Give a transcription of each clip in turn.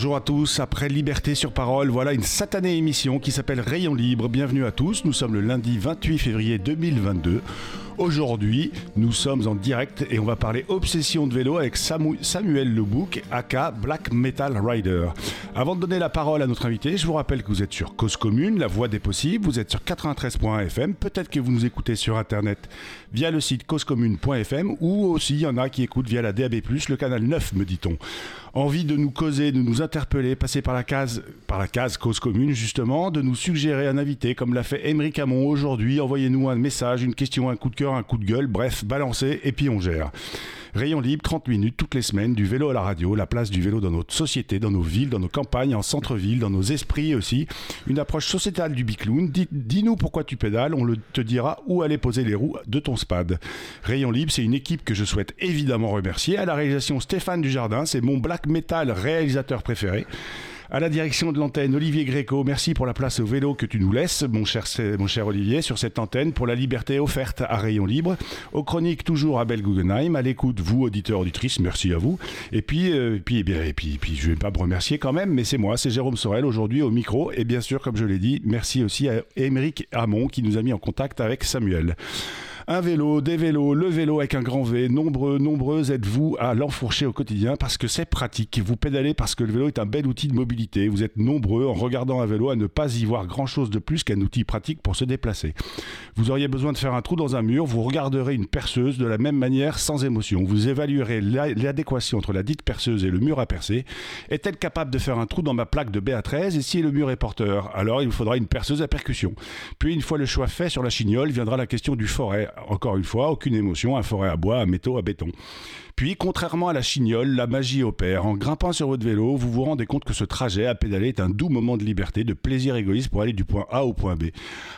bonjour à tous. Après Liberté sur parole, voilà une satanée émission qui s'appelle Rayon Libre. Bienvenue à tous. Nous sommes le lundi 28 février 2022. Aujourd'hui, nous sommes en direct et on va parler obsession de vélo avec Samuel Lebouc, aka Black Metal Rider. Avant de donner la parole à notre invité, je vous rappelle que vous êtes sur Cause Commune, la voix des possibles, vous êtes sur 93.fm, peut-être que vous nous écoutez sur internet via le site causecommune.fm ou aussi il y en a qui écoutent via la DAB+, le canal 9 me dit-on. Envie de nous causer, de nous interpeller, passer par la case, par la case Cause Commune justement, de nous suggérer un invité comme l'a fait Émeric Hamon aujourd'hui, envoyez-nous un message, une question, un coup de cœur, un coup de gueule, bref, balancez et puis on gère. Rayon libre, 30 minutes toutes les semaines, du vélo à la radio, la place du vélo dans notre société, dans nos villes, dans nos campagnes, en centre-ville, dans nos esprits aussi. Une approche sociétale du bicloun. Dis-nous pourquoi tu pédales, on te dira où aller poser les roues de ton spad. Rayon libre, c'est une équipe que je souhaite évidemment remercier. À la réalisation Stéphane Dujardin, c'est mon black metal réalisateur préféré. À la direction de l'antenne, Olivier Gréco, merci pour la place au vélo que tu nous laisses, mon cher, mon cher Olivier, sur cette antenne, pour la liberté offerte à rayon libre. Aux chroniques, toujours Abel Guggenheim. À l'écoute, vous, auditeurs, auditrices, merci à vous. Et puis, euh, puis, eh et puis, puis, je vais pas me remercier quand même, mais c'est moi, c'est Jérôme Sorel, aujourd'hui au micro. Et bien sûr, comme je l'ai dit, merci aussi à Émeric Hamon qui nous a mis en contact avec Samuel. Un vélo, des vélos, le vélo avec un grand V. Nombreux, nombreuses êtes-vous à l'enfourcher au quotidien parce que c'est pratique. Vous pédalez parce que le vélo est un bel outil de mobilité. Vous êtes nombreux en regardant un vélo à ne pas y voir grand-chose de plus qu'un outil pratique pour se déplacer. Vous auriez besoin de faire un trou dans un mur, vous regarderez une perceuse de la même manière sans émotion. Vous évaluerez l'adéquation entre la dite perceuse et le mur à percer. Est-elle capable de faire un trou dans ma plaque de BA13 et si le mur est porteur Alors il vous faudra une perceuse à percussion. Puis une fois le choix fait sur la chignole, viendra la question du forêt encore une fois, aucune émotion, un forêt à bois, un métaux, à béton. Puis, contrairement à la chignole, la magie opère. En grimpant sur votre vélo, vous vous rendez compte que ce trajet à pédaler est un doux moment de liberté, de plaisir égoïste pour aller du point A au point B.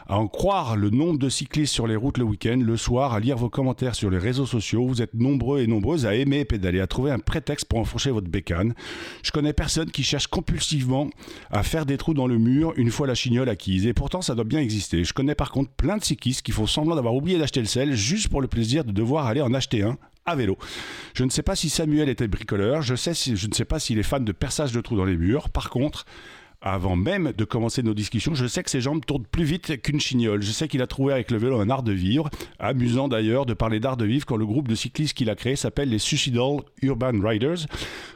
À en croire le nombre de cyclistes sur les routes le week-end, le soir, à lire vos commentaires sur les réseaux sociaux, vous êtes nombreux et nombreuses à aimer pédaler, à trouver un prétexte pour enfourcher votre bécane. Je connais personne qui cherche compulsivement à faire des trous dans le mur une fois la chignole acquise. Et pourtant, ça doit bien exister. Je connais par contre plein de cyclistes qui font semblant d'avoir oublié d'acheter juste pour le plaisir de devoir aller en acheter un à vélo. Je ne sais pas si Samuel était bricoleur, je, sais je ne sais pas s'il est fan de perçage de trous dans les murs. Par contre, avant même de commencer nos discussions, je sais que ses jambes tournent plus vite qu'une chignole. Je sais qu'il a trouvé avec le vélo un art de vivre. Amusant d'ailleurs de parler d'art de vivre quand le groupe de cyclistes qu'il a créé s'appelle les Suicidal Urban Riders.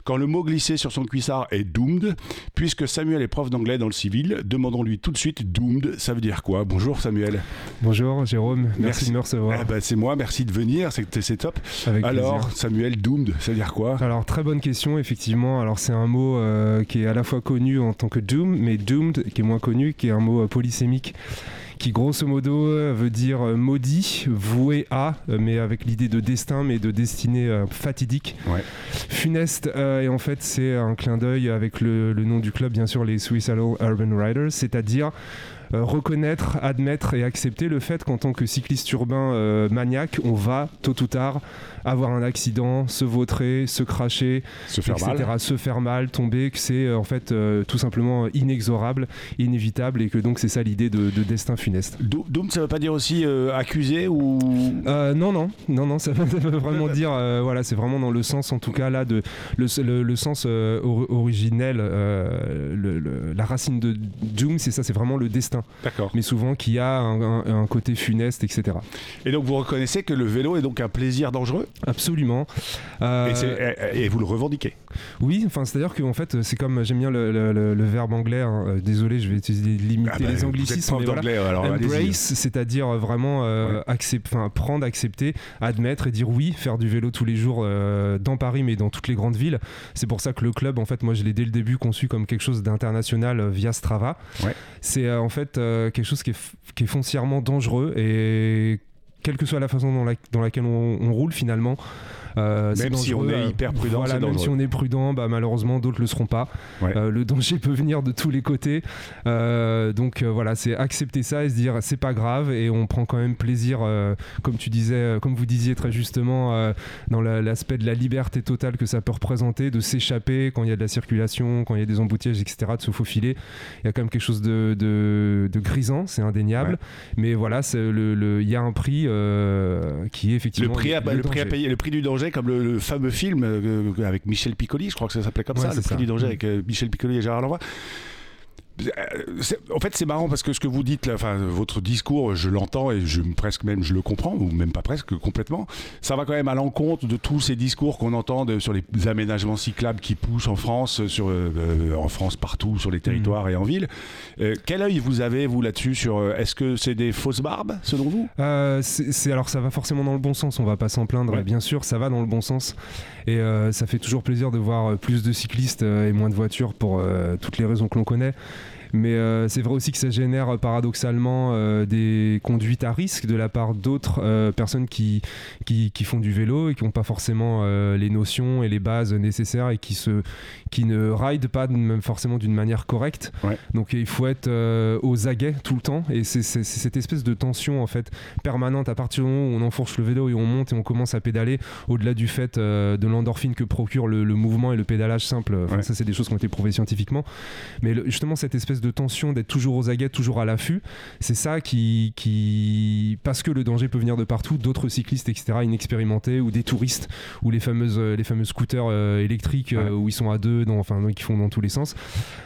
Quand le mot glissé sur son cuissard est doomed, puisque Samuel est prof d'anglais dans le civil, demandons-lui tout de suite doomed, ça veut dire quoi? Bonjour Samuel. Bonjour Jérôme, merci, de me recevoir. Eh ben, c'est moi, merci de venir, c'est top. Alors Samuel, doomed, ça veut dire quoi? Alors très bonne question, effectivement. Alors c'est un mot euh, qui est à la fois connu en tant que doom mais doomed, qui est moins connu, qui est un mot euh, polysémique qui grosso modo euh, veut dire euh, maudit, voué à, mais avec l'idée de destin, mais de destinée fatidique. Funeste, et en fait c'est un clin d'œil avec le, le, nom du club, bien sûr, les Suicidal Urban Riders, c'est-à-dire reconnaître, admettre et accepter le fait qu'en tant que cycliste urbain maniaque, on va tôt ou tard avoir un accident, se vautrer, se cracher, se faire etc., mal. se faire mal, tomber, que c'est euh, en fait euh, tout simplement inexorable, inévitable et que donc c'est ça l'idée de, destin funeste. Doom, ça veut pas dire aussi euh, accusé ou? Non, non, non, non, ça veut, vraiment dire, voilà, c'est vraiment dans le sens en tout cas là de le, le, sens originel, la racine de Doom, c'est ça, c'est vraiment le destin. D'accord. Mais souvent qui a un côté funeste, etc. Et donc vous reconnaissez que le vélo est donc un plaisir dangereux? Absolument. Euh, et, vous le revendiquez Oui, enfin, c'est-à-dire que en fait, c'est comme j'aime bien le, verbe anglais. Hein, euh, désolé, je vais limiter ah bah, les anglicismes. Mais alors Embrace, c'est-à-dire vraiment euh, prendre, accepter, admettre et dire oui, faire du vélo tous les jours dans Paris, mais dans toutes les grandes villes. C'est pour ça que le club, en fait, moi, je l'ai dès le début conçu comme quelque chose d'international via Strava. C'est en fait quelque chose qui est, qui est foncièrement dangereux et quelle que soit la façon dans, laquelle on, roule finalement, euh, même si on est euh, hyper prudent, voilà, même si on est prudent, bah, malheureusement d'autres le seront pas. Euh, le danger peut venir de tous les côtés. donc voilà, c'est accepter ça et se dire c'est pas grave et on prend quand même plaisir, comme tu disais, comme vous disiez très justement, dans l'aspect de la liberté totale que ça peut représenter, de s'échapper quand il y a de la circulation, quand il y a des embouteillages, etc., de se faufiler. Il y a quand même quelque chose de, de, grisant, c'est indéniable. Mais voilà, il le, y a un prix qui est effectivement le prix, à, le, prix à payer, le prix du danger, comme le, fameux film avec Michel Piccoli, je crois que ça s'appelait comme ça, le prix du danger mm. avec Michel Piccoli et Gérard Leroy. Euh, en fait, c'est marrant parce que ce que vous dites, là, enfin, votre discours, je l'entends et je presque même je le comprends, ou même pas presque complètement. Ça va quand même à l'encontre de tous ces discours qu'on entend sur les aménagements cyclables qui poussent en France, sur, euh, euh, en France partout, sur les territoires mmh. et en ville. quel œil vous avez vous là-dessus sur Est-ce que c'est des fausses barbes selon vous? C'est, alors ça va forcément dans le bon sens. On va pas s'en plaindre. Bien sûr, ça va dans le bon sens et ça fait toujours plaisir de voir plus de cyclistes et moins de voitures pour toutes les raisons que l'on connaît. Mais euh, c'est vrai aussi que ça génère euh, paradoxalement euh, des conduites à risque de la part d'autres personnes qui, qui, font du vélo et qui n'ont pas forcément les notions et les bases nécessaires et qui, se, qui ne ride pas même forcément d'une manière correcte. Donc il faut être aux aguets tout le temps et c'est cette espèce de tension en fait permanente à partir du moment où on enfourche le vélo et on monte et on commence à pédaler au-delà du fait de l'endorphine que procure le, mouvement et le pédalage simple. Ça c'est des choses qui ont été prouvées scientifiquement. Mais justement cette espèce de tension, d'être toujours aux aguets, toujours à l'affût. C'est ça qui, qui, parce que le danger peut venir de partout, d'autres cyclistes, etc., inexpérimentés, ou des touristes, ou les fameuses, les fameux scooters euh, électriques euh, où ils sont à deux, dans, enfin, qui font dans tous les sens.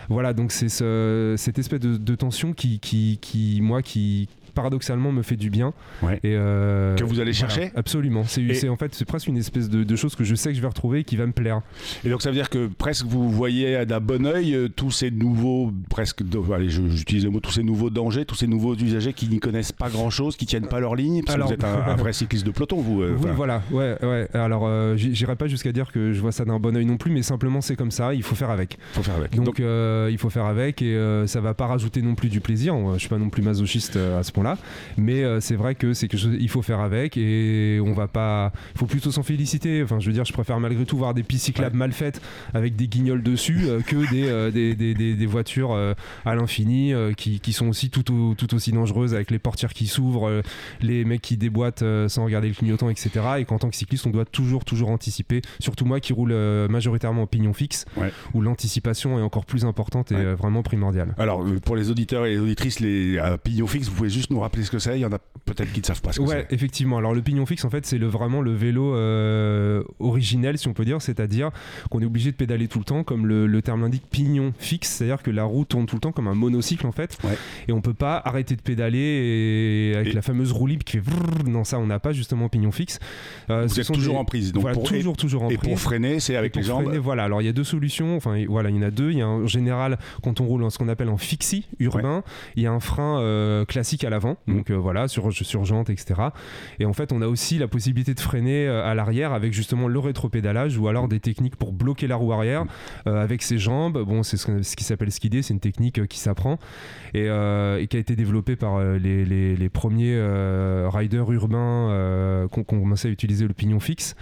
Voilà, donc c'est ce, cette espèce de, de tension qui, qui, qui, moi, qui, paradoxalement me fait du bien. Et euh, que vous allez chercher Absolument. C'est en fait c'est presque une espèce de, de, chose que je sais que je vais retrouver et qui va me plaire. Et donc ça veut dire que presque vous voyez d'un bon oeil euh, tous ces nouveaux presque allez j'utilise le mot tous ces nouveaux dangers, tous ces nouveaux usagers qui n'y connaissent pas grand chose, qui tiennent pas leur ligne. Parce que vous êtes un, vrai cycliste de peloton vous. Euh, voilà. Ouais ouais. Alors j'irai pas jusqu'à dire que je vois ça d'un bon oeil non plus, mais simplement c'est comme ça. Il faut faire avec. Faut faire avec. Donc, il faut faire avec et ça va pas rajouter non plus du plaisir. Je suis pas non plus masochiste à ce point-là. Mais euh, c'est vrai que c'est quelque chose qu'il faut faire avec et on va pas. Il faut plutôt s'en féliciter. Enfin, je veux dire, je préfère malgré tout voir des pistes cyclables mal faites avec des guignols dessus euh, que euh, des, des, des, des, voitures à l'infini qui, qui, sont aussi tout, tout, aussi dangereuses avec les portières qui s'ouvrent, les mecs qui déboîtent sans regarder le clignotant, etc. Et qu'en tant que cycliste, on doit toujours, toujours anticiper. Surtout moi qui roule majoritairement en pignon fixe, où l'anticipation est encore plus importante et vraiment primordiale. Alors, pour les auditeurs et les auditrices, les pignon fixe, vous pouvez juste nous rappeler ce que c'est Il y en a peut-être qui ne savent pas ce que ouais, effectivement. Alors le pignon fixe, en fait, c'est le, vraiment le vélo euh, originel, si on peut dire, c'est-à-dire qu'on est obligé de pédaler tout le temps, comme le, terme l'indique, pignon fixe, c'est-à-dire que la roue tourne tout le temps comme un monocycle en fait, et on peut pas arrêter de pédaler avec la fameuse roue libre qui fait non ça on n'a pas justement pignon fixe. Euh, Vous êtes toujours en prise, donc pour toujours toujours en et pour freiner, c'est avec les jambes. voilà, alors il y a deux solutions. Enfin voilà, il y en a deux. Il y a en général quand on roule en ce qu'on appelle en fixie urbain, il y a un frein euh, classique à l'avant. Mm. Donc euh, voilà, sur, sur jante, etc. Et en fait, on a aussi la possibilité de freiner euh, à l'arrière avec justement le rétropédalage ou alors des techniques pour bloquer la roue arrière euh, avec ses jambes. Bon, c'est ce, qui s'appelle skider, c'est une technique qui s'apprend et, qui a été développée par les, les, premiers riders urbains qui ont commencé à utiliser le pignon fixe.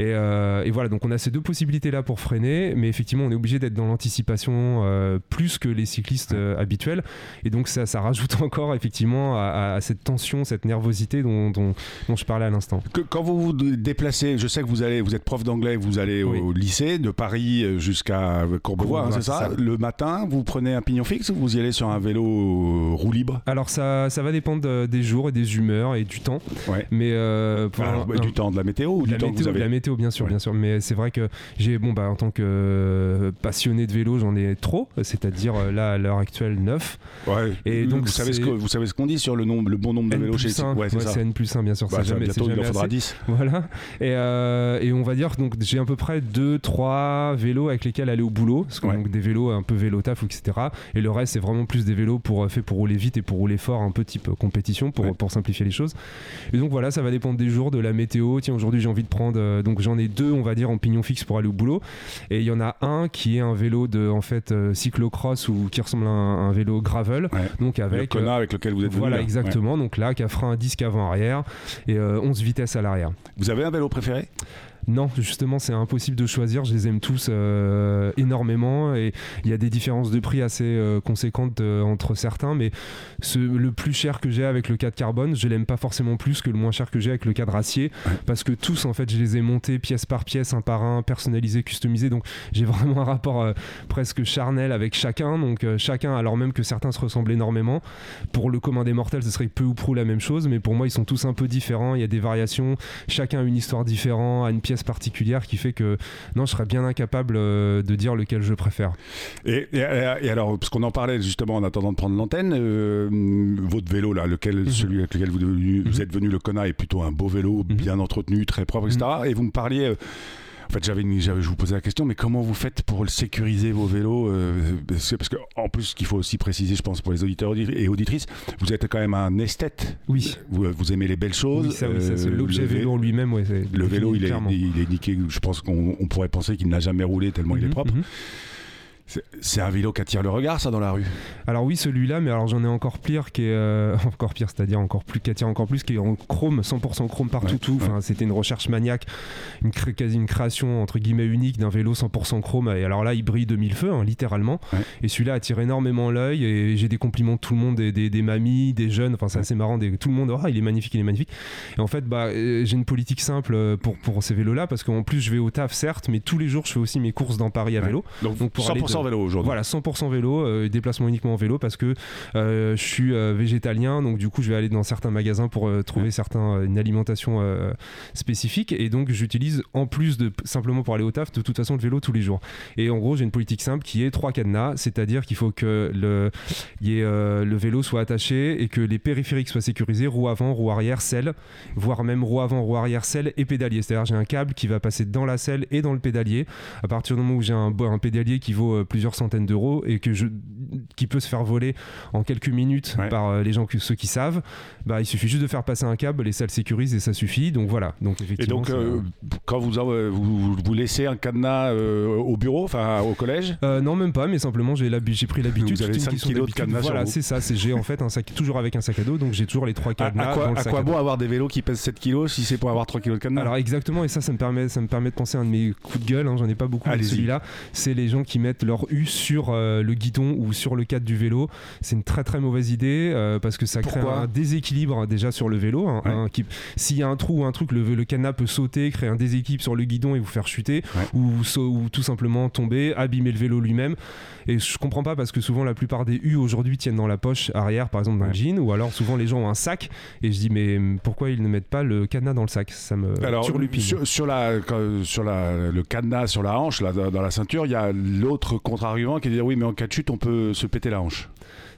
Euh, et, voilà, donc on a ces deux possibilités-là pour freiner, mais effectivement, on est obligé d'être dans l'anticipation euh, plus que les cyclistes euh, habituels. Et donc ça, ça rajoute encore effectivement à, cette tension, cette nervosité dont, dont, je parlais à l'instant. Quand vous vous déplacez, je sais que vous allez, vous êtes prof d'anglais, vous allez au, lycée de Paris jusqu'à Courbevoie, hein, c'est ça, Le matin, vous prenez un pignon fixe ou vous y allez sur un vélo roue libre? Alors ça, ça va dépendre des jours et des humeurs et du temps. Ouais. Mais bah, du temps de la météo ou du temps que vous avez bien sûr, bien sûr. Mais c'est vrai que j'ai, bon, bah, en tant que euh, passionné de vélo, j'en ai trop, c'est-à-dire euh, là, à l'heure actuelle, 9. Ouais. Et donc, vous savez, ce que, vous savez ce qu'on dit sur le, nombre, le bon nombre de vélos chez Ouais, c'est N plus 1, bien sûr. Bah, jamais, bientôt, il en faudra 10. Voilà. Et, euh, et on va dire, donc, j'ai à peu près 2, 3 vélos avec lesquels aller au boulot. Parce que, donc, des vélos un peu vélo taf, etc. Et le reste, c'est vraiment plus des vélos pour, fait pour rouler vite et pour rouler fort, un peu type compétition, pour, pour simplifier les choses. Et donc, voilà, ça va dépendre des jours, de la météo. Tiens, aujourd'hui, j'ai envie de prendre. donc, j'en ai deux, on va dire, en pignon fixe pour aller au boulot. Et il y en a un qui est un vélo de en fait euh, cyclocross ou qui ressemble à un, vélo gravel. Donc avec le avec lequel vous êtes venu. Voilà, exactement. Donc là, qui a frein à disque avant-arrière et 11 euh, vitesses à l'arrière. Vous avez un vélo préféré? Non, justement, c'est impossible de choisir. Je les aime tous euh, énormément et il y a des différences de prix assez euh, conséquentes euh, entre certains. Mais le plus cher que j'ai avec le cadre carbone, je l'aime pas forcément plus que le moins cher que j'ai avec le cadre acier parce que tous, en fait, je les ai montés pièce par pièce, un par un, personnalisés, customisés. Donc j'ai vraiment un rapport presque charnel avec chacun. Donc chacun, alors même que certains se ressemblent énormément, pour le commun des mortels, ce serait peu ou prou la même chose. Mais pour moi, ils sont tous un peu différents. Il y a des variations. Chacun a une histoire différente, a une pièce particulière qui fait que non, je serais bien incapable euh, de dire lequel je préfère. Et, et, alors, parce qu'on en parlait justement en attendant de prendre l'antenne, euh, votre vélo là, lequel, mhm. celui avec lequel vous, vous mhm. êtes venu, le Kona, est plutôt un beau vélo, mhm. bien entretenu, très propre, etc. Et vous me parliez. Euh, en fait, j'avais, je vous posais la question, mais comment vous faites pour sécuriser vos vélos euh, Parce que, en plus, ce qu'il faut aussi préciser, je pense, pour les auditeurs et auditrices, vous êtes quand même un esthète. Oui. Vous, aimez les belles choses. Oui, ça, c'est euh, l'objet vélo lui-même. Ouais, le vélo, il est, il est, niqué. Je pense qu'on pourrait penser qu'il n'a jamais roulé tellement il est mhm, propre. Mhm. C'est un vélo qui attire le regard, ça, dans la rue Alors oui, celui-là, mais alors j'en ai encore pire, qui est euh, encore pire, c'est-à-dire encore plus, qui attire encore plus, qui est en chrome, 100% chrome partout, tout. Enfin, c'était une recherche maniaque, une quasi une création entre guillemets unique d'un vélo 100% chrome. Et alors là, il brille de mille feux, hein, littéralement. Et celui-là attire énormément l'œil. Et j'ai des compliments de tout le monde, des, des, mamies, des jeunes. Enfin, c'est assez marrant. Des, tout le monde, oh, il est magnifique, il est magnifique. Et en fait, bah, euh, j'ai une politique simple euh, pour, pour ces vélos-là, parce qu'en plus, je vais au taf, certes, mais tous les jours, je fais aussi mes courses dans Paris à vélo. Donc, pour 100% vélo aujourd'hui. Voilà, 100% vélo, euh, déplacement uniquement en vélo parce que euh, je suis euh, végétalien, donc du coup je vais aller dans certains magasins pour trouver certains, une alimentation spécifique et donc j'utilise en plus de simplement pour aller au taf de toute façon le vélo tous les jours. Et en gros j'ai une politique simple qui est trois cadenas, c'est-à-dire qu'il faut que le, y ait, le vélo soit attaché et que les périphériques soient sécurisés, roue avant, roue arrière, selle, voire même roue avant, roue arrière, selle et pédalier. C'est-à-dire j'ai un câble qui va passer dans la selle et dans le pédalier. À partir du moment où j'ai un, un pédalier qui vaut plusieurs centaines d'euros et que je, qui peut se faire voler en quelques minutes par euh, les gens ceux qui savent, bah, il suffit juste de faire passer un câble, les salles sécurisent et ça suffit. Donc voilà. Donc effectivement. Et donc euh, quand vous, vous, vous laissez un cadenas euh, au bureau, enfin au collège? Non, même pas, mais simplement j'ai pris l'habitude. Vous avez 5 kilos de cadenas. Voilà, c'est ça. J'ai en fait un sac toujours avec un sac à dos, donc j'ai toujours les trois cadenas. À, quoi, à quoi bon avoir des vélos qui pèsent 7 kilos si c'est pour avoir 3 kilos de cadenas? Alors exactement, et ça, ça me permet, ça me permet de penser à un de mes coups de gueule. Hein, J'en ai pas beaucoup. Celui-là, c'est les gens qui mettent leur U sur le guidon ou sur le cadre du vélo. C'est une très très mauvaise idée euh, parce que ça crée un déséquilibre déjà sur le vélo. Hein, s'il y a un trou ou un truc, le, le canap peut sauter, créer un déséquilibre sur le guidon et vous faire chuter ou, ou, tout simplement tomber, abîmer le vélo lui-même. Et je comprends pas parce que souvent la plupart des U aujourd'hui tiennent dans la poche arrière par exemple d'un jean ou alors souvent les gens ont un sac et je dis mais pourquoi ils ne mettent pas le cadenas dans le sac? Ça me alors, sur, sur, la, sur la, le cadenas sur la hanche là, dans la ceinture, il y a l'autre contre-argument qui dit oui mais en cas de chute on peut se péter la hanche.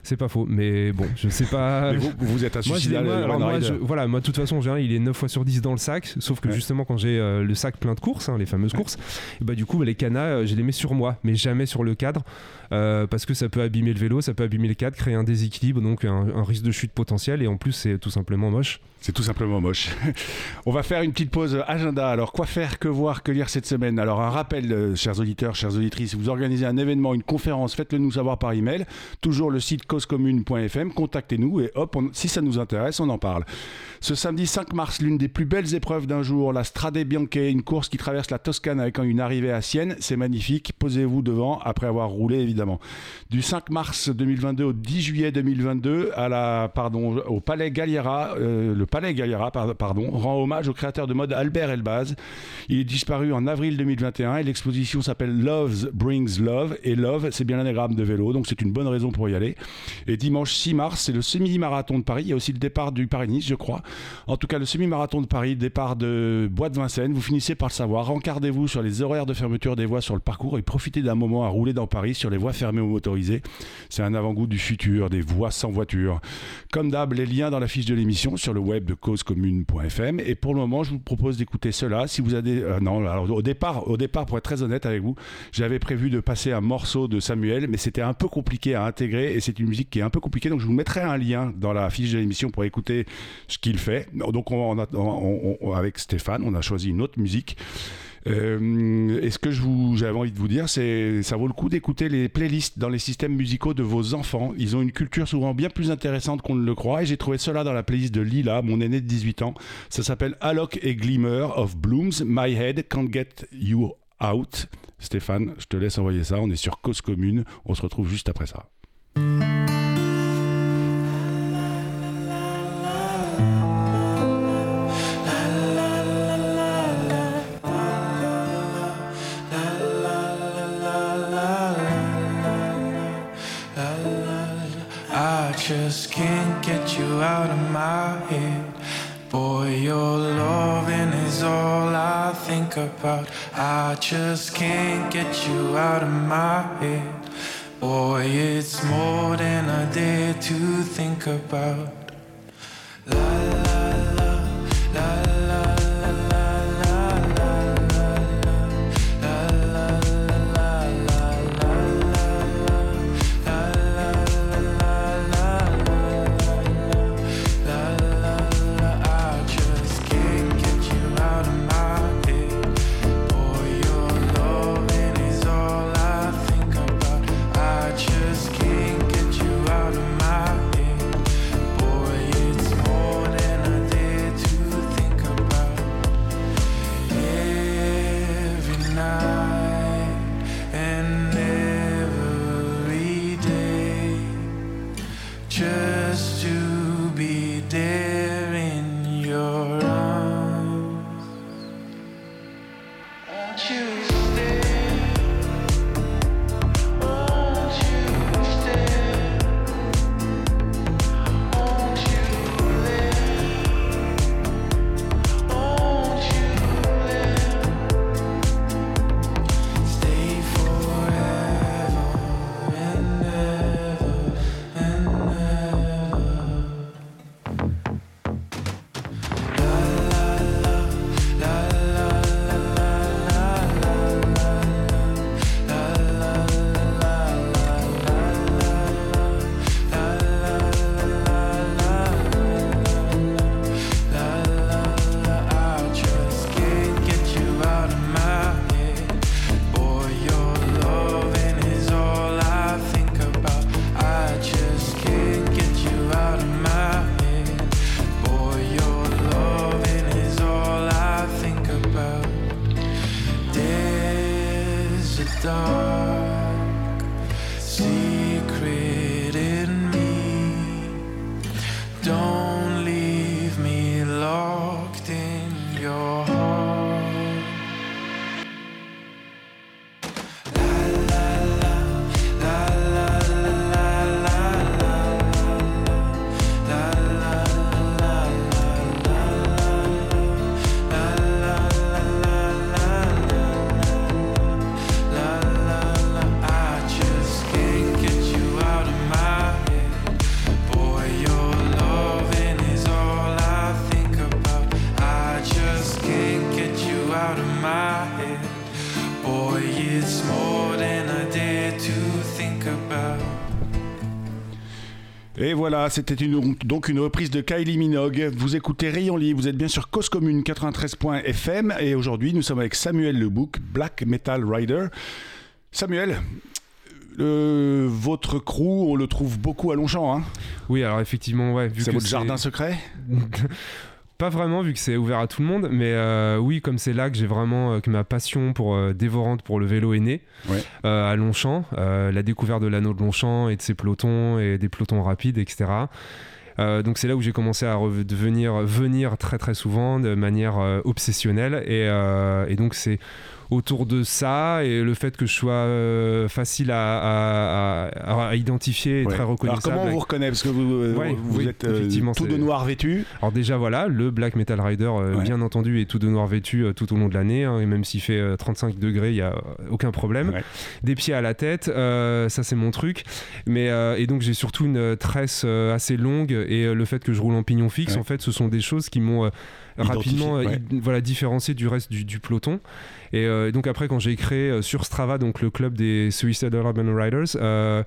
C'est pas faux, mais bon, je sais pas. vous, vous, êtes un suicidaire. Moi, voilà, moi, de toute façon, il est 9 fois sur 10 dans le sac, sauf que justement, quand j'ai euh, le sac plein de courses, hein, les fameuses courses, bah, du coup, les canas, euh, je les mets sur moi, mais jamais sur le cadre, euh, parce que ça peut abîmer le vélo, ça peut abîmer le cadre, créer un déséquilibre, donc un risque de chute potentiel, et en plus, c'est tout simplement moche. C'est tout simplement moche. On va faire une petite pause agenda. Alors, quoi faire, que voir, que lire cette semaine? Alors, un rappel, euh, chers auditeurs, chères auditrices, vous organisez un événement, une conférence, faites-le nous savoir par email. Toujours le site causecommune.fm. Contactez-nous et hop, si ça nous intéresse, on en parle. Ce samedi 5 mars, l'une des plus belles épreuves d'un jour, la Strade Bianche, une course qui traverse la Toscane avec une arrivée à Sienne. C'est magnifique. Posez-vous devant après avoir roulé, évidemment. Du 5 mars 2022 au 10 juillet 2022, à la, pardon, au Palais Galliera, euh, le Palais Galliera pardon, rend hommage au créateur de mode Albert Elbaz. Il est disparu en avril 2021 et l'exposition s'appelle Love Brings Love. Et Love, c'est bien l'anagramme de vélo, donc c'est une bonne raison pour y aller. Et dimanche 6 mars, c'est le semi-marathon de Paris. Il y a aussi le départ du Paris-Nice, je crois. En tout cas, le semi-marathon de Paris, départ de Bois de Vincennes. Vous finissez par le savoir. Rencardez-vous sur les horaires de fermeture des voies sur le parcours et profitez d'un moment à rouler dans Paris sur les voies fermées ou motorisées. C'est un avant-goût du futur, des voies sans voiture. Comme d'hab, les liens dans la fiche de l'émission sur le web de causecommune.fm. Et pour le moment, je vous propose d'écouter cela. Si vous avez, euh, non, au départ, au départ, pour être très honnête avec vous, j'avais prévu de passer un morceau de Samuel, mais c'était un peu compliqué à intégrer et c'est une musique qui est un peu compliquée. Donc je vous mettrai un lien dans la fiche de l'émission pour écouter ce qu'il fait. Donc on, avec Stéphane, on a choisi une autre musique. Euh, et ce que j'avais envie de vous dire, c'est ça vaut le coup d'écouter les playlists dans les systèmes musicaux de vos enfants. Ils ont une culture souvent bien plus intéressante qu'on ne le croit. Et j'ai trouvé cela dans la playlist de Lila, mon aîné de 18 ans. Ça s'appelle Alok et Glimmer of Blooms. My Head Can't Get You Out. Stéphane, je te laisse envoyer ça. On est sur Cause Commune. On se retrouve juste après ça. I just can't get you out of my head. Boy, your loving is all I think about. I just can't get you out of my head. Boy, it's more than I dare to think about. La la voilà, c'était une, donc une reprise de Kylie Minogue. Vous écoutez Rayon Libre, vous êtes bien sur Cause Commune 93.fm et aujourd'hui nous sommes avec Samuel Lebouc, Black Metal Rider. Samuel, euh, votre crew, on le trouve beaucoup à Longchamp. Hein? Oui, alors effectivement, ouais. c'est votre jardin secret? Pas vraiment, vu que c'est ouvert à tout le monde, mais euh, oui, comme c'est là que j'ai vraiment euh, que ma passion pour euh, dévorante pour le vélo est née, Ouais. à Longchamp, la découverte de l'anneau de Longchamp et de ses pelotons et des pelotons rapides, etc. Euh, donc c'est là où j'ai commencé à venir très très souvent de manière euh, obsessionnelle et, euh, et donc c'est autour de ça et le fait que je sois euh, facile à, à- à- à identifier et Ouais. très Alors reconnaissable. comment on vous reconnaît? Parce que vous, euh, Ouais, vous oui, êtes euh, tout de noir vêtu. Alors déjà voilà, le Black Metal Rider, euh, Ouais. bien entendu, est tout de noir vêtu tout au long de l'année, hein, et même s'il fait euh, 35 degrés, il n'y a aucun problème. Des pieds à la tête, ça c'est mon truc. Mais, et donc j'ai surtout une tresse assez longue, et le fait que je roule en pignon fixe, en fait, ce sont des choses qui m'ont rapidement voilà, différencié du reste du, du peloton. Et euh, donc après, quand j'ai créé euh, sur Strava, donc le club des Suicidal Urban Riders, euh,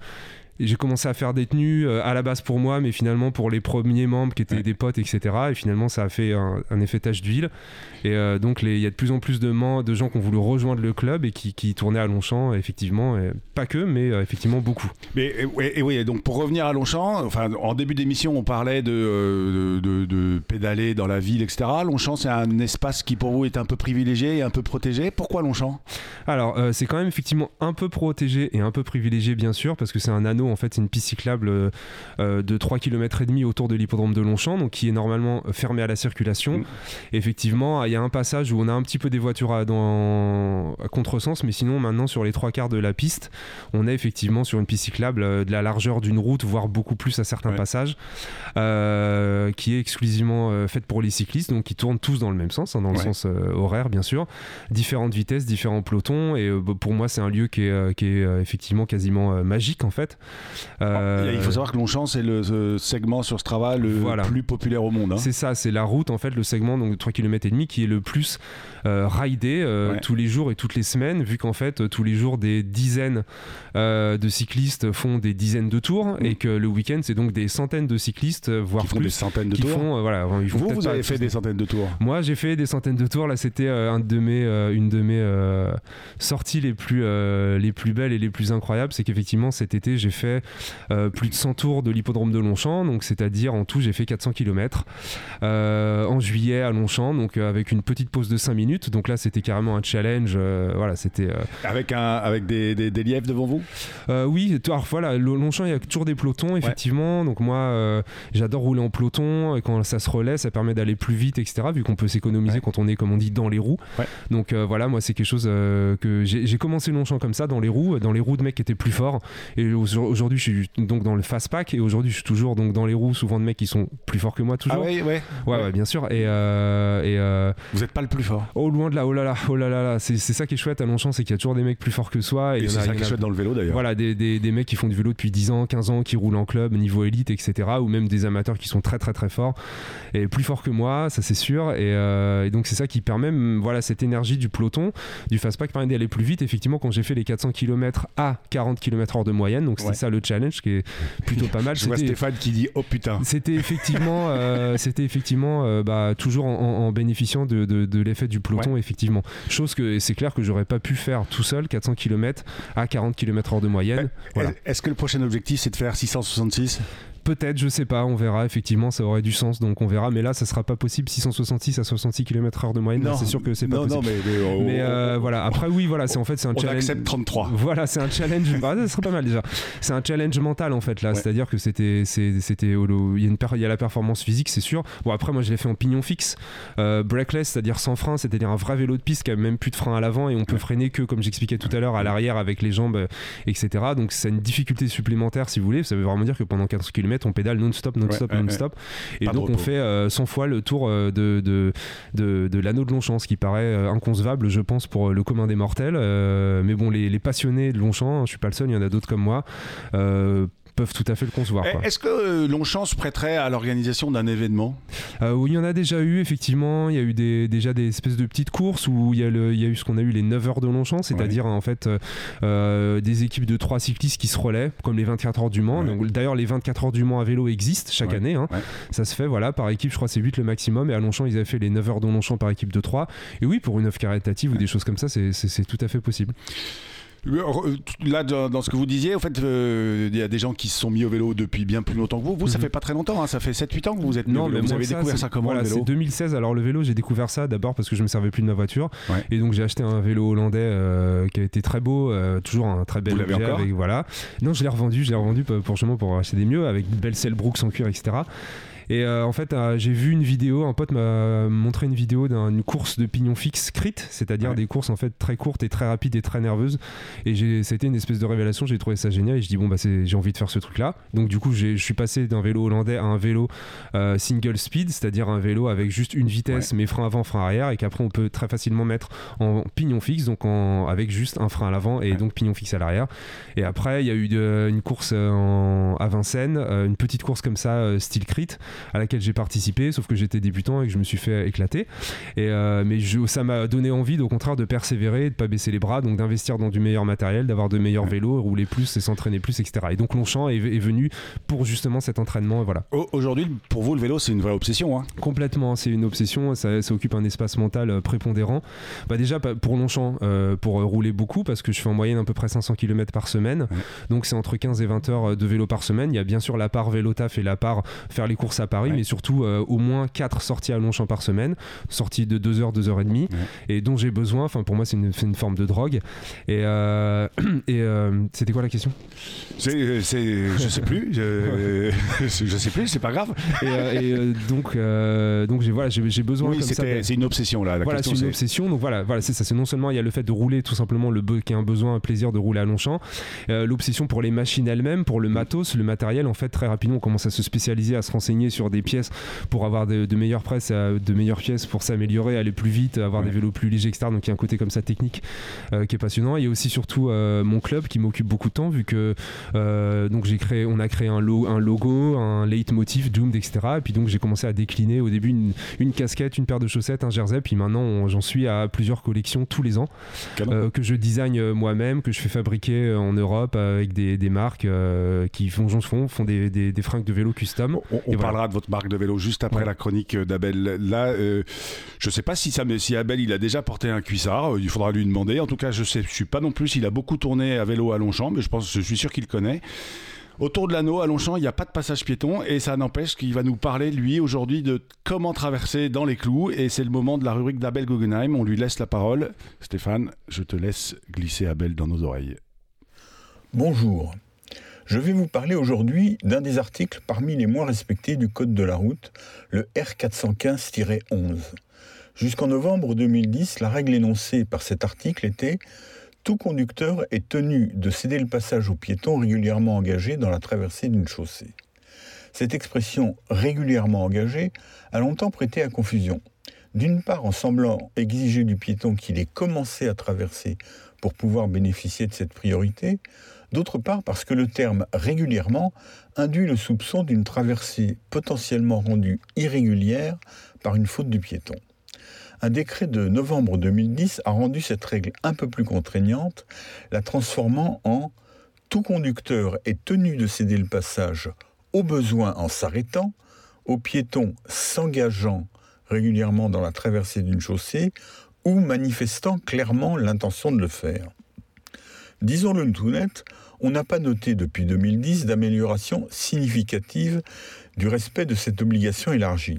Et j'ai commencé à faire des tenues euh, à la base pour moi, mais finalement pour les premiers membres qui étaient Ouais. des potes, etc. Et finalement, ça a fait un, un effet tache d'huile. Et euh, donc, il y a de plus en plus de, men- de gens qui ont voulu rejoindre le club et qui, qui tournaient à Longchamp, effectivement. Et pas que, mais euh, effectivement beaucoup. Mais et, oui, donc pour revenir à Longchamp, enfin en début d'émission, on parlait de, de, de- pédaler dans la ville, etc. Longchamp, c'est un espace qui pour vous est un peu privilégié et un peu protégé. Pourquoi Longchamp? Alors, c'est quand même effectivement un peu protégé et un peu privilégié, bien sûr, parce que c'est un anneau, en fait, c'est une piste cyclable euh, euh, de 3 km et demi autour de l'hippodrome de Longchamp, donc qui est normalement euh, fermé à la circulation. Mm. Effectivement, il y a un passage où on a un petit peu des voitures à, dans, à contresens, mais sinon, maintenant, sur les trois quarts de la piste, on est effectivement sur une piste cyclable de la largeur d'une route, voire beaucoup plus à certains Ouais. passages, euh, qui est exclusivement faite pour les cyclistes, donc qui tournent tous dans le même sens, hein, dans le sens horaire, bien sûr différentes vitesses, différents pelotons. Et bah, pour moi, c'est un lieu qui est, qui est effectivement quasiment magique en fait. Euh, Il faut savoir que Longchamp, c'est le ce segment sur Strava le Voilà. plus populaire au monde. hein. c'est ça, c'est la route en fait, le segment donc de 3 km et demi qui est le plus euh, ridé euh, Ouais. tous les jours et toutes les semaines, vu qu'en fait euh, tous les jours des dizaines de cyclistes font des dizaines de tours et que le week-end c'est donc des centaines de cyclistes, voire Qui font des centaines de qui tours. font, voilà, ils font Vous, vous avez fait des centaines de tours. Moi, j'ai fait des centaines de tours. Là, c'était un de mes, une de mes sorties les plus, les plus belles et les plus incroyables. C'est qu'effectivement, cet été, j'ai fait euh, plus de 100 tours de l'hippodrome de Longchamp. Donc, c'est-à-dire, en tout, j'ai fait 400 km en juillet à Longchamp. Donc, euh, avec une petite pause de 5 minutes. Donc là, c'était carrément un challenge. euh, voilà, c'était. euh, Avec, un, avec des, des, des lièvres devant vous? Euh, oui, alors voilà, Longchamp, il y a toujours des pelotons, effectivement. Donc moi, euh, j'adore rouler en peloton. Et quand ça se relaie, ça permet d'aller plus vite, etc. Vu qu'on peut s'économiser Ouais. quand on est, comme on dit, dans les roues. Ouais. Donc euh, voilà, moi, c'est quelque chose euh, que j'ai commencé Longchamp comme ça, dans les roues, dans les roues de mecs qui étaient plus forts. Et aujourd'hui, je suis donc dans le fast pack. Et aujourd'hui, je suis toujours donc dans les roues, souvent de mecs qui sont plus forts que moi, toujours. Ah ouais, ouais. Ouais, ouais, bien sûr. Et, euh, et euh, Vous n'êtes pas le plus fort. oh, loin de là, oh là là, oh là là là. C'est c'est ça qui est chouette à Longchamp, c'est qu'il y a toujours des mecs plus forts que soi. Et en c'est ça qui est chouette dans le vélo d'ailleurs. voilà, des, des, des mecs qui font du vélo depuis 10 ans, 15 ans, qui roulent en club, niveau élite, etc. Ou même des amateurs qui sont très très très forts et plus forts que moi, ça c'est sûr. Et, euh, et donc c'est ça qui permet, voilà, cette énergie du peloton, du fastpack permet d'aller plus vite. Effectivement, quand j'ai fait les 400 km à 40 km/h de moyenne, donc c'était Ouais. Ça le challenge qui est plutôt pas mal. Je vois Stéphane qui dit Oh putain. c'était effectivement, euh, c'était effectivement euh, bah, toujours en, bénéficiant de, de- de l'effet du peloton, effectivement. Chose que c'est clair que j'aurais pas pu faire tout seul, 400 km à 40 km/h de moyenne. Voilà. Est-ce que le prochain objectif c'est de faire 666 Peut-être, je sais pas, on verra. Effectivement, ça aurait du sens, donc on verra. Mais là, ça sera pas possible. 666 à 66 km/h de moyenne, c'est sûr que c'est pas non, possible. Non, mais, mais, oh, mais euh, voilà. Après, oui, voilà, c'est en fait c'est un on challenge. accepte 33. Voilà, c'est un challenge. Ah, ça serait pas mal déjà. C'est un challenge mental en fait là. Ouais. C'est-à-dire que c'était, c'était, il y a une per- il y a la performance physique, c'est sûr. Bon après, moi je l'ai fait en pignon fixe, euh, breakless, c'est-à-dire sans frein, c'est-à-dire un vrai vélo de piste qui a même plus de frein à l'avant et on peut freiner que, comme j'expliquais tout à l'heure, à l'arrière avec les jambes, euh, etc. Donc c'est une difficulté supplémentaire si vous voulez. Ça veut vraiment dire que pendant 400 km, on pédale non-stop, non-stop, Ouais, ouais, non-stop. Et donc on fait euh, 100 fois le tour euh, de, de, de, de l'anneau de Longchamp, ce qui paraît euh, inconcevable, je pense, pour euh, le commun des mortels. Mais bon, les, les passionnés de Longchamp, hein, je suis pas le seul, il y en a d'autres comme moi, peuvent tout à fait le concevoir. Eh, Est-ce que euh, Longchamp se prêterait à l'organisation d'un événement? Euh, oui, il y en a déjà eu, effectivement. Il y a eu des, déjà des espèces de petites courses où il y a, le, il y a eu ce qu'on a eu les 9 heures de Longchamp, c'est-à-dire en fait euh, des équipes de trois cyclistes qui se relaient, comme les 24 heures du Mans. Ouais. D'ailleurs, les 24 heures du Mans à vélo existent chaque Ouais, année. hein. Ça se fait voilà, par équipe, je crois c'est 8 le maximum. Et à Longchamp, ils avaient fait les 9 heures de Longchamp par équipe de 3. Et oui, pour une œuvre caritative ou des choses comme ça, c'est tout à fait possible. Euh, Là, dans ce que vous disiez, en fait, euh, il y a des gens qui se sont mis au vélo depuis bien plus longtemps que vous. Vous, ça Mhm. fait pas très longtemps, hein, ça fait 7-8 ans que vous êtes mis au vélo. mais Vous avez ça, découvert ça comment voilà, le vélo? C'est 2016. Alors le vélo, j'ai découvert ça d'abord parce que je me servais plus de ma voiture. Ouais. Et donc j'ai acheté un vélo hollandais euh, qui a été très beau, euh, toujours un très bel Vous objet. avec, voilà. Non, je l'ai revendu, je l'ai revendu pour, pour acheter des mieux avec une belle selle Brooks en cuir, etc. Et euh, en fait, euh, j'ai vu une vidéo, un pote m'a montré une vidéo d'une course de pignon fixe crit, c'est-à-dire Ouais. des courses en fait très courtes et très rapides et très nerveuses. Et c'était une espèce de révélation, j'ai trouvé ça génial et je dis bon bah j'ai envie de faire ce truc-là. Donc du coup, je suis passé d'un vélo hollandais à un vélo euh, single speed, c'est-à-dire un vélo avec juste une vitesse, mais frein avant, frein arrière, et qu'après on peut très facilement mettre en pignon fixe, donc en, avec juste un frein à l'avant et Ouais. donc pignon fixe à l'arrière. Et après, il y a eu de- une course en- à Vincennes, une petite course comme ça, style crit, à laquelle j'ai participé, sauf que j'étais débutant et que je me suis fait éclater. Et, mais ça m'a donné envie, au contraire, de persévérer, de pas baisser les bras, donc d'investir dans du meilleur matériel, d'avoir de meilleurs vélos, rouler plus et s'entraîner plus, etc. Et donc Longchamp est, est venu pour justement cet entraînement. Voilà. Aujourd'hui, pour vous, le vélo, c'est une vraie obsession. Hein. Complètement, c'est une obsession. Ça, occupe un espace mental prépondérant. Bah déjà pour Longchamp, pour rouler beaucoup, parce que je fais en moyenne à peu près 500 km par semaine. Donc c'est entre 15 et 20 heures de vélo par semaine. Il y a bien sûr la part vélo taf et la part faire les courses à Paris, mais surtout euh, au moins 4 sorties à Longchamp par semaine, sorties de 2 heures, 2 heures et demie, et dont j'ai besoin. Enfin, pour moi, c'est une, une, forme de drogue. Et, euh, et euh, c'était quoi la question? Je sais plus. Je, je sais plus, c'est pas grave. Et, donc, donc j'ai voilà, j'ai besoin. Oui, c'est une obsession là. voilà, c'est une obsession. Donc voilà, voilà c'est ça. C'est non seulement il y a le fait de rouler tout simplement le qui a un besoin, un plaisir de rouler à Longchamp, l'obsession pour les machines elles-mêmes, pour le matos, le matériel. En fait, très rapidement, on commence à se spécialiser, à se renseigner sur des pièces pour avoir de, meilleures presses, de meilleures pièces pour s'améliorer, aller plus vite, avoir des vélos plus légers, etc. Donc il y a un côté comme ça technique euh, qui est passionnant. Il y a aussi surtout euh, mon club qui m'occupe beaucoup de temps vu que euh, donc j'ai créé, on a créé un, un logo, un leitmotiv, Doomed, etc. Et puis donc j'ai commencé à décliner au début une, casquette, une paire de chaussettes, un jersey. Puis maintenant j'en suis à plusieurs collections tous les ans que je design moi-même, que je fais fabriquer en Europe avec des, des marques qui font, font, font des, des, des fringues de vélo custom. On, parlera de votre marque de vélo juste après la chronique d'Abel. Là, euh, je ne sais pas si, ça, si Abel il a déjà porté un cuissard, il faudra lui demander. En tout cas, je ne suis pas non plus, il a beaucoup tourné à vélo à Longchamp, mais je, pense, je suis sûr qu'il connaît. Autour de l'anneau, à Longchamp, il n'y a pas de passage piéton et ça n'empêche qu'il va nous parler, lui, aujourd'hui, de comment traverser dans les clous. Et c'est le moment de la rubrique d'Abel Guggenheim. On lui laisse la parole. Stéphane, je te laisse glisser Abel dans nos oreilles. Bonjour. Je vais vous parler aujourd'hui d'un des articles parmi les moins respectés du Code de la route, le R415-11. Jusqu'en novembre 2010, la règle énoncée par cet article était tout conducteur est tenu de céder le passage aux piétons régulièrement engagés dans la traversée d'une chaussée. Cette expression régulièrement engagée a longtemps prêté à confusion. D'une part en semblant exiger du piéton qu'il ait commencé à traverser pour pouvoir bénéficier de cette priorité, d'autre part parce que le terme régulièrement induit le soupçon d'une traversée potentiellement rendue irrégulière par une faute du piéton. Un décret de novembre 2010 a rendu cette règle un peu plus contraignante, la transformant en tout conducteur est tenu de céder le passage au besoin en s'arrêtant, aux piétons s'engageant régulièrement dans la traversée d'une chaussée ou manifestant clairement l'intention de le faire. Disons-le tout net, on n'a pas noté depuis 2010 d'amélioration significative du respect de cette obligation élargie.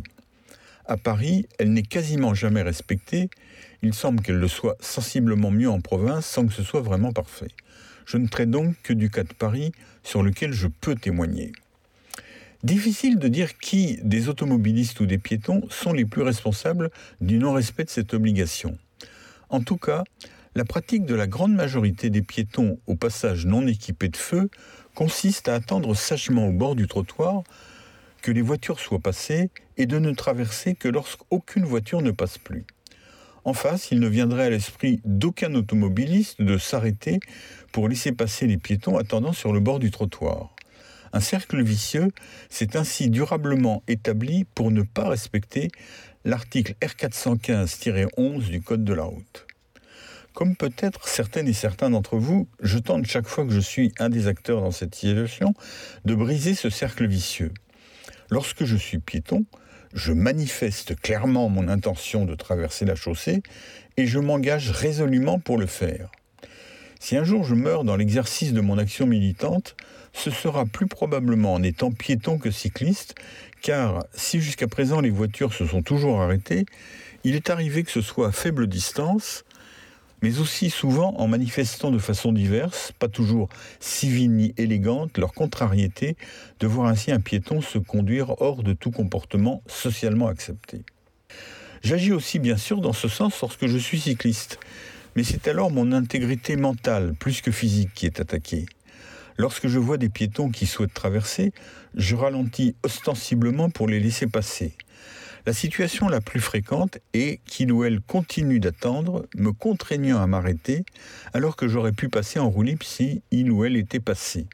À Paris, elle n'est quasiment jamais respectée. Il semble qu'elle le soit sensiblement mieux en province sans que ce soit vraiment parfait. Je ne traite donc que du cas de Paris sur lequel je peux témoigner. Difficile de dire qui des automobilistes ou des piétons sont les plus responsables du non-respect de cette obligation. En tout cas, la pratique de la grande majorité des piétons au passage non équipé de feu consiste à attendre sagement au bord du trottoir que les voitures soient passées et de ne traverser que lorsqu'aucune voiture ne passe plus. En face, il ne viendrait à l'esprit d'aucun automobiliste de s'arrêter pour laisser passer les piétons attendant sur le bord du trottoir. Un cercle vicieux s'est ainsi durablement établi pour ne pas respecter l'article R415-11 du Code de la route. Comme peut-être certaines et certains d'entre vous, je tente chaque fois que je suis un des acteurs dans cette situation de briser ce cercle vicieux. Lorsque je suis piéton, je manifeste clairement mon intention de traverser la chaussée et je m'engage résolument pour le faire. Si un jour je meurs dans l'exercice de mon action militante, ce sera plus probablement en étant piéton que cycliste, car si jusqu'à présent les voitures se sont toujours arrêtées, il est arrivé que ce soit à faible distance, mais aussi souvent en manifestant de façon diverse, pas toujours civile ni élégante, leur contrariété de voir ainsi un piéton se conduire hors de tout comportement socialement accepté. J'agis aussi bien sûr dans ce sens lorsque je suis cycliste, mais c'est alors mon intégrité mentale plus que physique qui est attaquée. Lorsque je vois des piétons qui souhaitent traverser, je ralentis ostensiblement pour les laisser passer. La situation la plus fréquente est qu'il ou elle continue d'attendre, me contraignant à m'arrêter, alors que j'aurais pu passer en roue libre si il ou elle était passé.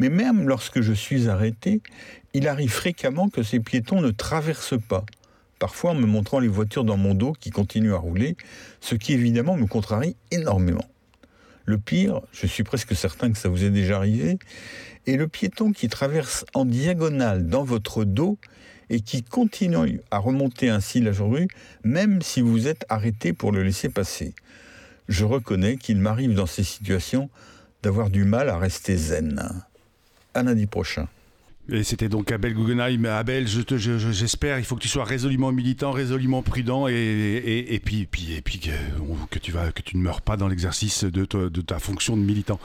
Mais même lorsque je suis arrêté, Il arrive fréquemment que ces piétons ne traversent pas, parfois en me montrant les voitures dans mon dos qui continuent à rouler, ce qui évidemment me contrarie énormément. Le pire, je suis presque certain que ça vous est déjà arrivé, est le piéton qui traverse en diagonale dans votre dos et qui continue à remonter ainsi la rue, même si vous êtes arrêté pour le laisser passer. Je reconnais qu'il m'arrive dans ces situations d'avoir du mal à rester zen. À lundi prochain. Et c'était donc Abel Guggenheim. Abel, j'espère, je, j'espère, il faut que tu sois résolument militant, résolument prudent, et, et, et puis, et puis, et puis que, que, tu vas, que tu ne meurs pas dans l'exercice de, de ta fonction de militant.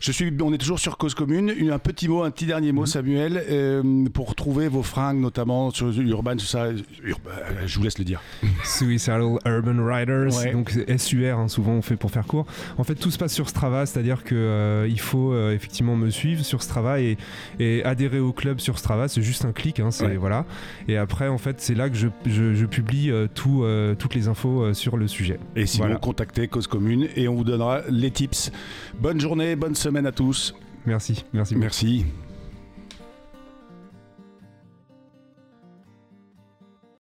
Je suis, on est toujours sur Cause Commune. Un petit mot, un petit dernier mot, mhm. Samuel, euh, pour trouver vos fringues, notamment sur Urban, tout ça. je vous laisse le dire. Suicidal Urban Riders, donc SUR, hein, souvent on fait pour faire court. En fait, tout se passe sur Strava, c'est-à-dire qu'il euh, faut euh, effectivement me suivre sur Strava et, et, adhérer au club sur Strava. C'est juste un clic, hein, voilà. Et après, en fait, c'est là que je, je, publie tout, toutes les infos sur le sujet. Et si vous contactez Cause Commune et on vous donnera les tips. Bonne journée, bonne semaine à tous. Merci, merci. Merci.